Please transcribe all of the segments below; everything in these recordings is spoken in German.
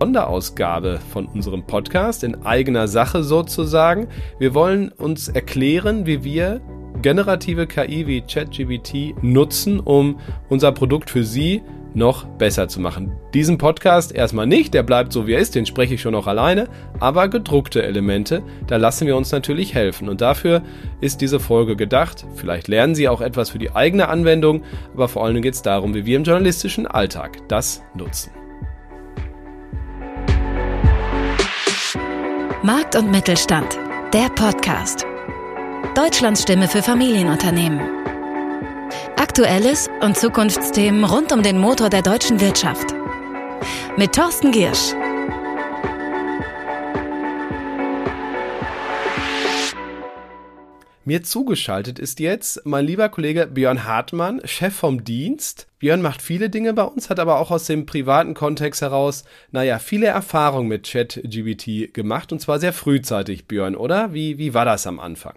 Sonderausgabe von unserem Podcast in eigener Sache sozusagen. Wir wollen uns erklären, wie wir generative KI wie ChatGPT nutzen, um unser Produkt für Sie noch besser zu machen. Diesen Podcast erstmal nicht, der bleibt so wie er ist, den spreche ich schon noch alleine, aber gedruckte Elemente, da lassen wir uns natürlich helfen. Und dafür ist diese Folge gedacht. Vielleicht lernen Sie auch etwas für die eigene Anwendung, aber vor allem geht es darum, wie wir im journalistischen Alltag das nutzen. Markt und Mittelstand, der Podcast. Deutschlands Stimme für Familienunternehmen. Aktuelles und Zukunftsthemen rund um den Motor der deutschen Wirtschaft. Mit Thorsten Giersch. Mir zugeschaltet ist jetzt mein lieber Kollege Björn Hartmann, Chef vom Dienst. Björn macht viele Dinge bei uns, hat aber auch aus dem privaten Kontext heraus, naja, viele Erfahrungen mit ChatGBT gemacht und zwar sehr frühzeitig, Björn, oder? Wie, wie war das am Anfang?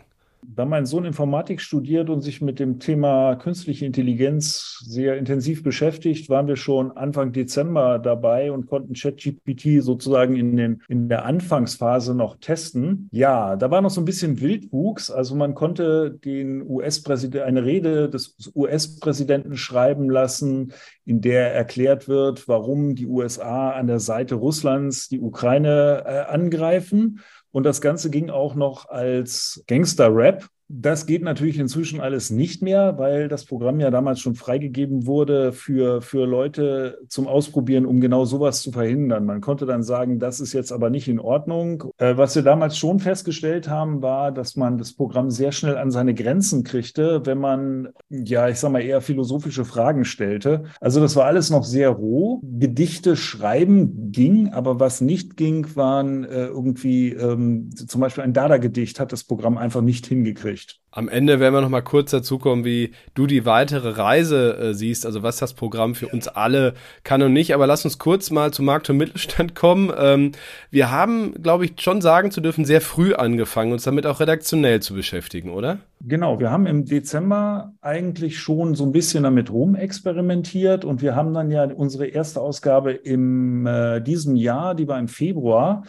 Da mein Sohn Informatik studiert und sich mit dem Thema künstliche Intelligenz sehr intensiv beschäftigt, waren wir schon Anfang Dezember dabei und konnten ChatGPT sozusagen in, den, in der Anfangsphase noch testen. Ja, da war noch so ein bisschen Wildwuchs. Also man konnte den US-Präsident eine Rede des US-Präsidenten schreiben lassen, in der erklärt wird, warum die USA an der Seite Russlands die Ukraine äh, angreifen. Und das Ganze ging auch noch als Gangster-Rap. Das geht natürlich inzwischen alles nicht mehr, weil das Programm ja damals schon freigegeben wurde für, für Leute zum Ausprobieren, um genau sowas zu verhindern. Man konnte dann sagen, das ist jetzt aber nicht in Ordnung. Äh, was wir damals schon festgestellt haben, war, dass man das Programm sehr schnell an seine Grenzen kriegte, wenn man, ja, ich sag mal, eher philosophische Fragen stellte. Also das war alles noch sehr roh. Gedichte schreiben ging, aber was nicht ging, waren äh, irgendwie ähm, zum Beispiel ein Dada-Gedicht hat das Programm einfach nicht hingekriegt. Am Ende werden wir noch mal kurz dazu kommen, wie du die weitere Reise äh, siehst, also was das Programm für uns alle kann und nicht. Aber lass uns kurz mal zu Markt und Mittelstand kommen. Ähm, wir haben, glaube ich, schon sagen zu dürfen, sehr früh angefangen, uns damit auch redaktionell zu beschäftigen, oder? Genau, wir haben im Dezember eigentlich schon so ein bisschen damit rumexperimentiert und wir haben dann ja unsere erste Ausgabe im äh, diesem Jahr, die war im Februar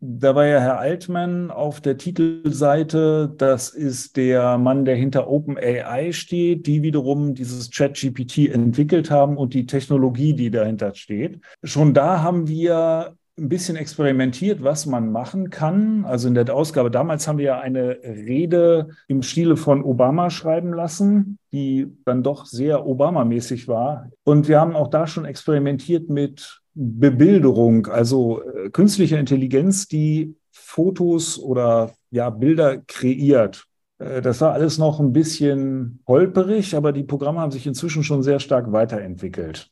da war ja Herr Altmann auf der Titelseite. Das ist der Mann, der hinter OpenAI steht, die wiederum dieses ChatGPT entwickelt haben und die Technologie, die dahinter steht. Schon da haben wir ein bisschen experimentiert, was man machen kann. Also in der Ausgabe damals haben wir ja eine Rede im Stile von Obama schreiben lassen, die dann doch sehr Obama-mäßig war. Und wir haben auch da schon experimentiert mit Bebilderung, also äh, künstliche Intelligenz, die Fotos oder ja, Bilder kreiert. Äh, das war alles noch ein bisschen holperig, aber die Programme haben sich inzwischen schon sehr stark weiterentwickelt.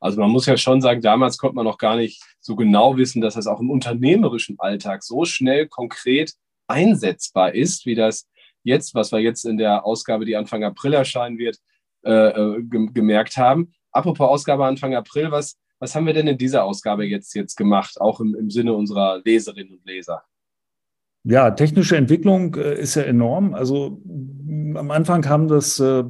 Also man muss ja schon sagen, damals konnte man noch gar nicht so genau wissen, dass das auch im unternehmerischen Alltag so schnell konkret einsetzbar ist, wie das jetzt, was wir jetzt in der Ausgabe, die Anfang April erscheinen wird, äh, äh gemerkt haben. Apropos Ausgabe Anfang April, was, was haben wir denn in dieser Ausgabe jetzt, jetzt gemacht, auch im, im Sinne unserer Leserinnen und Leser? Ja, technische Entwicklung äh, ist ja enorm. Also am Anfang haben das äh,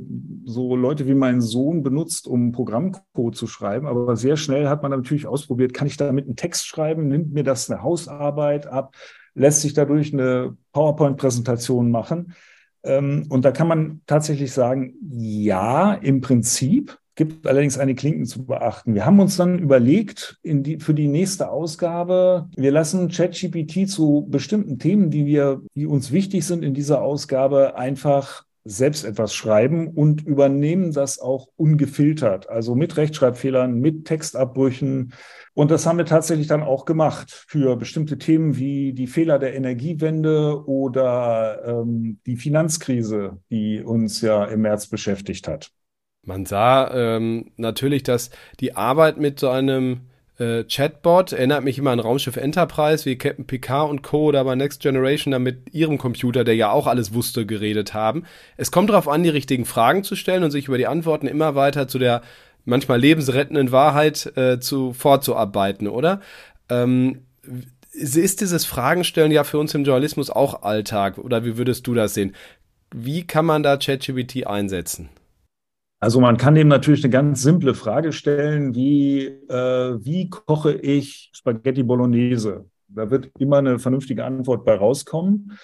so Leute wie mein Sohn benutzt, um Programmcode zu schreiben, aber sehr schnell hat man natürlich ausprobiert, kann ich damit einen Text schreiben, nimmt mir das eine Hausarbeit ab, lässt sich dadurch eine PowerPoint-Präsentation machen. Ähm, und da kann man tatsächlich sagen, ja, im Prinzip, gibt allerdings eine Klinken zu beachten. Wir haben uns dann überlegt, die, für die nächste Ausgabe, wir lassen ChatGPT zu bestimmten Themen, die wir, die uns wichtig sind in dieser Ausgabe, einfach selbst etwas schreiben und übernehmen das auch ungefiltert, also mit Rechtschreibfehlern, mit Textabbrüchen. Und das haben wir tatsächlich dann auch gemacht für bestimmte Themen wie die Fehler der Energiewende oder ähm, die Finanzkrise, die uns ja im März beschäftigt hat. Man sah ähm, natürlich, dass die Arbeit mit so einem äh, Chatbot erinnert mich immer an Raumschiff Enterprise, wie Captain Picard und Co. da bei Next Generation da mit ihrem Computer, der ja auch alles wusste, geredet haben. Es kommt darauf an, die richtigen Fragen zu stellen und sich über die Antworten immer weiter zu der manchmal lebensrettenden Wahrheit äh, zu vorzuarbeiten, oder? Ähm, ist dieses Fragenstellen ja für uns im Journalismus auch Alltag oder wie würdest du das sehen? Wie kann man da ChatGPT einsetzen? Also man kann dem natürlich eine ganz simple Frage stellen, wie, äh, wie koche ich Spaghetti Bolognese? Da wird immer eine vernünftige Antwort bei rauskommen.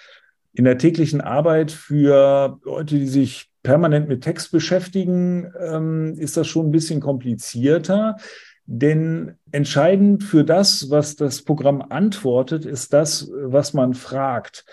In der täglichen Arbeit für Leute, die sich permanent mit Text beschäftigen, ähm, ist das schon ein bisschen komplizierter. Denn entscheidend für das, was das Programm antwortet, ist das, was man fragt.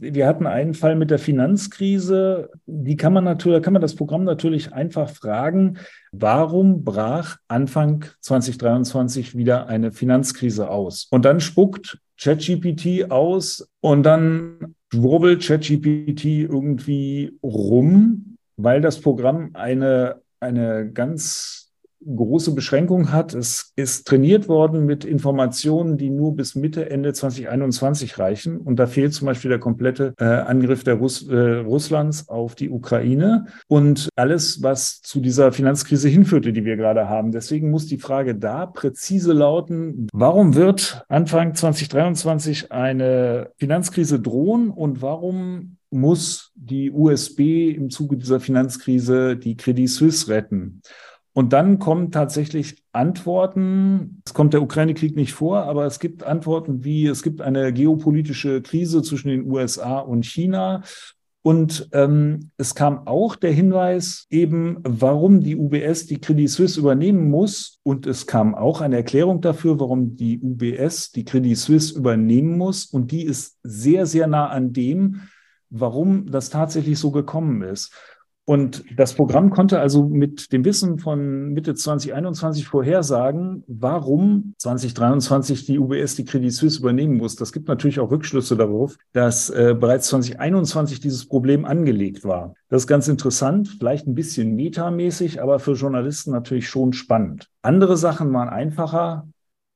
Wir hatten einen Fall mit der Finanzkrise. Die kann man natürlich, kann man das Programm natürlich einfach fragen, warum brach Anfang 2023 wieder eine Finanzkrise aus? Und dann spuckt ChatGPT aus und dann schwurbelt ChatGPT irgendwie rum, weil das Programm eine, eine ganz große Beschränkung hat. Es ist trainiert worden mit Informationen, die nur bis Mitte, Ende 2021 reichen. Und da fehlt zum Beispiel der komplette äh, Angriff der Russ, äh, Russlands auf die Ukraine und alles, was zu dieser Finanzkrise hinführte, die wir gerade haben. Deswegen muss die Frage da präzise lauten, warum wird Anfang 2023 eine Finanzkrise drohen und warum muss die USB im Zuge dieser Finanzkrise die Credit Suisse retten? Und dann kommen tatsächlich Antworten. Es kommt der Ukraine-Krieg nicht vor, aber es gibt Antworten wie, es gibt eine geopolitische Krise zwischen den USA und China. Und ähm, es kam auch der Hinweis eben, warum die UBS die Credit Suisse übernehmen muss. Und es kam auch eine Erklärung dafür, warum die UBS die Credit Suisse übernehmen muss. Und die ist sehr, sehr nah an dem, warum das tatsächlich so gekommen ist. Und das Programm konnte also mit dem Wissen von Mitte 2021 vorhersagen, warum 2023 die UBS die Credit Suisse übernehmen muss. Das gibt natürlich auch Rückschlüsse darauf, dass äh, bereits 2021 dieses Problem angelegt war. Das ist ganz interessant, vielleicht ein bisschen metamäßig, aber für Journalisten natürlich schon spannend. Andere Sachen waren einfacher.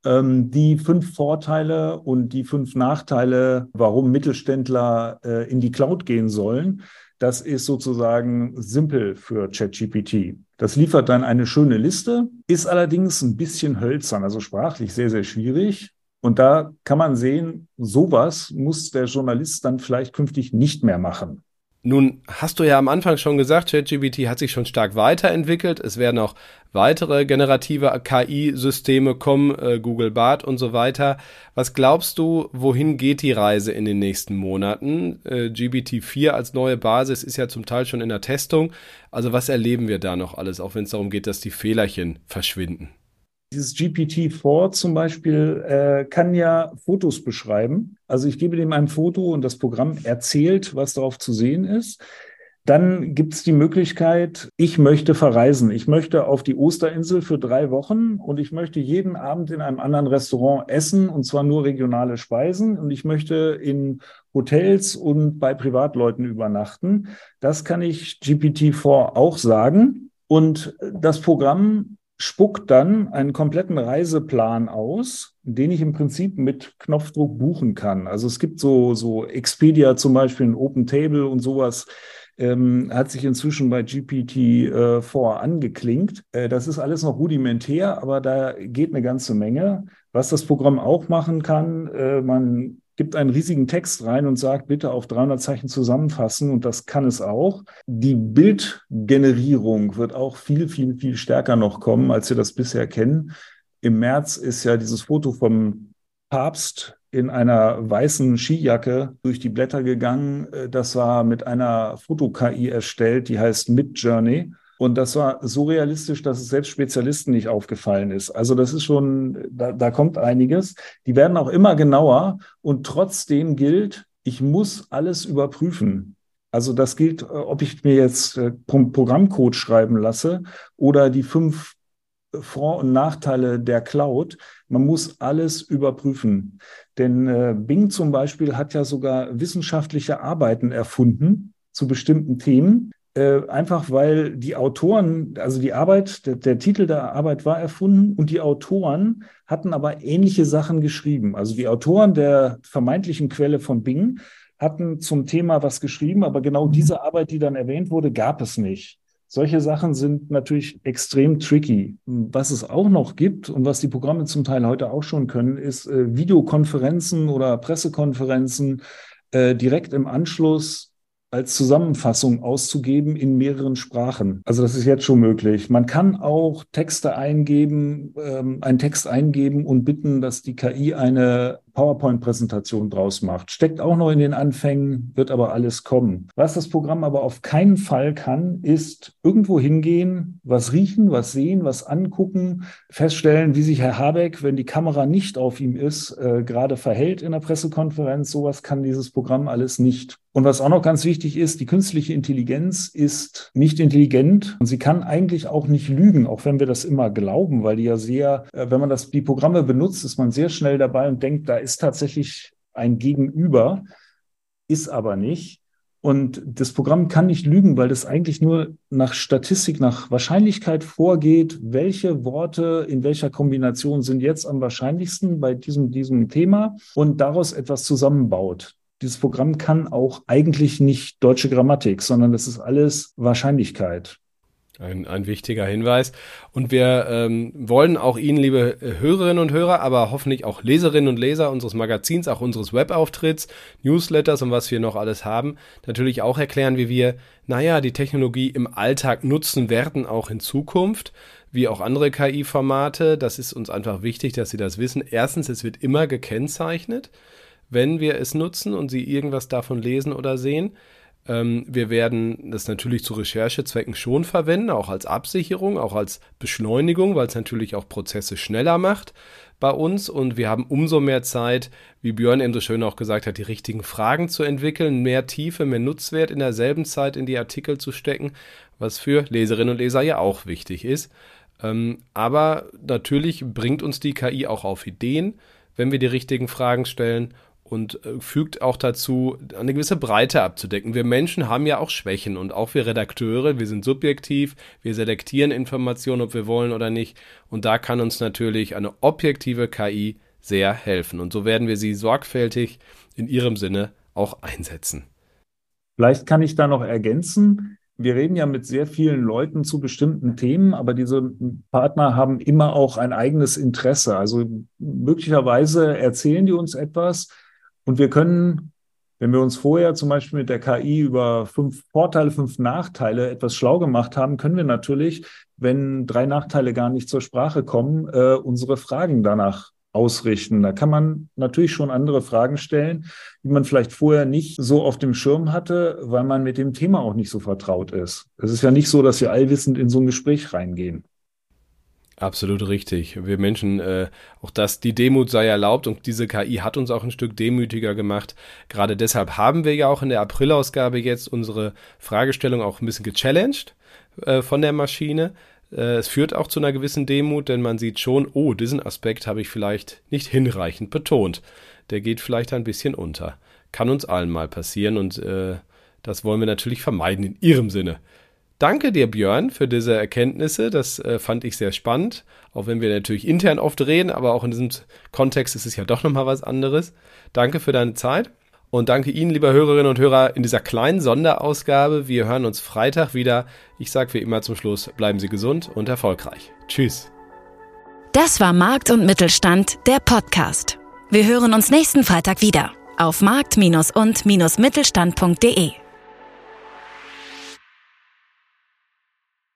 Ähm, die fünf Vorteile und die fünf Nachteile, warum Mittelständler äh, in die Cloud gehen sollen das ist sozusagen simpel für ChatGPT. Das liefert dann eine schöne Liste, ist allerdings ein bisschen hölzern, also sprachlich sehr, sehr schwierig. Und da kann man sehen, sowas muss der Journalist dann vielleicht künftig nicht mehr machen. Nun hast du ja am Anfang schon gesagt, ChatGPT hat sich schon stark weiterentwickelt. Es werden auch weitere generative KI-Systeme kommen, äh, Google Bart und so weiter. Was glaubst du, wohin geht die Reise in den nächsten Monaten? Äh, GPT-4 als neue Basis ist ja zum Teil schon in der Testung. Also was erleben wir da noch alles, auch wenn es darum geht, dass die Fehlerchen verschwinden? Dieses GPT-4 zum Beispiel äh, kann ja Fotos beschreiben. Also ich gebe dem ein Foto und das Programm erzählt, was darauf zu sehen ist. Dann gibt es die Möglichkeit, ich möchte verreisen. Ich möchte auf die Osterinsel für drei Wochen und ich möchte jeden Abend in einem anderen Restaurant essen und zwar nur regionale Speisen und ich möchte in Hotels und bei Privatleuten übernachten. Das kann ich GPT-4 auch sagen. Und das Programm spuckt dann einen kompletten Reiseplan aus, den ich im Prinzip mit Knopfdruck buchen kann. Also es gibt so, so Expedia zum Beispiel, ein Open Table und sowas. Ähm, hat sich inzwischen bei GPT-4 äh, angeklingt. Äh, das ist alles noch rudimentär, aber da geht eine ganze Menge. Was das Programm auch machen kann, äh, man gibt einen riesigen Text rein und sagt, bitte auf 300 Zeichen zusammenfassen. Und das kann es auch. Die Bildgenerierung wird auch viel, viel, viel stärker noch kommen, als wir das bisher kennen. Im März ist ja dieses Foto vom Papst in einer weißen Skijacke durch die Blätter gegangen. Das war mit einer Foto-KI erstellt, die heißt Midjourney. Und das war so realistisch, dass es selbst Spezialisten nicht aufgefallen ist. Also das ist schon, da, da kommt einiges. Die werden auch immer genauer und trotzdem gilt, ich muss alles überprüfen. Also das gilt, äh, ob ich mir jetzt äh, Programmcode schreiben lasse oder die fünf Vor- und Nachteile der Cloud. Man muss alles überprüfen. Denn äh, Bing zum Beispiel hat ja sogar wissenschaftliche Arbeiten erfunden zu bestimmten Themen, äh, einfach weil die Autoren, also die Arbeit, der, der, Titel der Arbeit war erfunden und die Autoren hatten aber ähnliche Sachen geschrieben. Also die Autoren der vermeintlichen Quelle von Bing hatten zum Thema was geschrieben, aber genau mhm. diese Arbeit, die dann erwähnt wurde, gab es nicht. Solche Sachen sind natürlich extrem tricky. Was es auch noch gibt und was die Programme zum Teil heute auch schon können, ist äh, Videokonferenzen oder Pressekonferenzen äh, direkt im Anschluss als Zusammenfassung auszugeben in mehreren Sprachen. Also das ist jetzt schon möglich. Man kann auch Texte eingeben, ähm, einen Text eingeben und bitten, dass die KI eine PowerPoint-Präsentation draus macht. Steckt auch noch in den Anfängen, wird aber alles kommen. Was das Programm aber auf keinen Fall kann, ist irgendwo hingehen, was riechen, was sehen, was angucken, feststellen, wie sich Herr Habeck, wenn die Kamera nicht auf ihm ist, äh, gerade verhält in der Pressekonferenz. Sowas kann dieses Programm alles nicht. Und was auch noch ganz wichtig ist, die künstliche Intelligenz ist nicht intelligent und sie kann eigentlich auch nicht lügen, auch wenn wir das immer glauben, weil die ja sehr, äh, wenn man das, die Programme benutzt, ist man sehr schnell dabei und denkt, da ist tatsächlich ein Gegenüber, ist aber nicht. Und das Programm kann nicht lügen, weil das eigentlich nur nach Statistik, nach Wahrscheinlichkeit vorgeht, welche Worte in welcher Kombination sind jetzt am wahrscheinlichsten bei diesem, diesem Thema und daraus etwas zusammenbaut. Dieses Programm kann auch eigentlich nicht deutsche Grammatik, sondern das ist alles Wahrscheinlichkeit. Ein, ein wichtiger Hinweis. Und wir ähm, wollen auch Ihnen, liebe Hörerinnen und Hörer, aber hoffentlich auch Leserinnen und Leser unseres Magazins, auch unseres Webauftritts, Newsletters und was wir noch alles haben, natürlich auch erklären, wie wir, naja, die Technologie im Alltag nutzen werden, auch in Zukunft, wie auch andere KI-Formate. Das ist uns einfach wichtig, dass Sie das wissen. Erstens, es wird immer gekennzeichnet, wenn wir es nutzen und Sie irgendwas davon lesen oder sehen. Ähm, wir werden das natürlich zu Recherchezwecken schon verwenden, auch als Absicherung, auch als Beschleunigung, weil es natürlich auch Prozesse schneller macht bei uns und wir haben umso mehr Zeit, wie Björn eben so schön auch gesagt hat, die richtigen Fragen zu entwickeln, mehr Tiefe, mehr Nutzwert in derselben Zeit in die Artikel zu stecken, was für Leserinnen und Leser ja auch wichtig ist. Ähm, aber natürlich bringt uns die KI auch auf Ideen, wenn wir die richtigen Fragen stellen und äh, fügt auch dazu, eine gewisse Breite abzudecken. Wir Menschen haben ja auch Schwächen und auch wir Redakteure, wir sind subjektiv, wir selektieren Informationen, ob wir wollen oder nicht. Und da kann uns natürlich eine objektive KI sehr helfen. Und so werden wir sie sorgfältig in ihrem Sinne auch einsetzen. Vielleicht kann ich da noch ergänzen. Wir reden ja mit sehr vielen Leuten zu bestimmten Themen, aber diese Partner haben immer auch ein eigenes Interesse. Also möglicherweise erzählen die uns etwas, und wir können, wenn wir uns vorher zum Beispiel mit der KI über fünf Vorteile, fünf Nachteile etwas schlau gemacht haben, können wir natürlich, wenn drei Nachteile gar nicht zur Sprache kommen, äh, unsere Fragen danach ausrichten. Da kann man natürlich schon andere Fragen stellen, die man vielleicht vorher nicht so auf dem Schirm hatte, weil man mit dem Thema auch nicht so vertraut ist. Es ist ja nicht so, dass wir allwissend in so ein Gespräch reingehen. Absolut richtig. Wir Menschen, äh, auch das, die Demut sei erlaubt und diese KI hat uns auch ein Stück demütiger gemacht. Gerade deshalb haben wir ja auch in der Aprilausgabe jetzt unsere Fragestellung auch ein bisschen gechallenged äh, von der Maschine. Äh, es führt auch zu einer gewissen Demut, denn man sieht schon, oh, diesen Aspekt habe ich vielleicht nicht hinreichend betont. Der geht vielleicht ein bisschen unter. Kann uns allen mal passieren und äh, das wollen wir natürlich vermeiden in Ihrem Sinne. Danke dir, Björn, für diese Erkenntnisse. Das äh, fand ich sehr spannend. Auch wenn wir natürlich intern oft reden, aber auch in diesem Kontext ist es ja doch nochmal was anderes. Danke für deine Zeit. Und danke Ihnen, lieber Hörerinnen und Hörer, in dieser kleinen Sonderausgabe. Wir hören uns Freitag wieder. Ich sage wie immer zum Schluss, bleiben Sie gesund und erfolgreich. Tschüss. Das war Markt und Mittelstand, der Podcast. Wir hören uns nächsten Freitag wieder auf markt- und-mittelstand.de.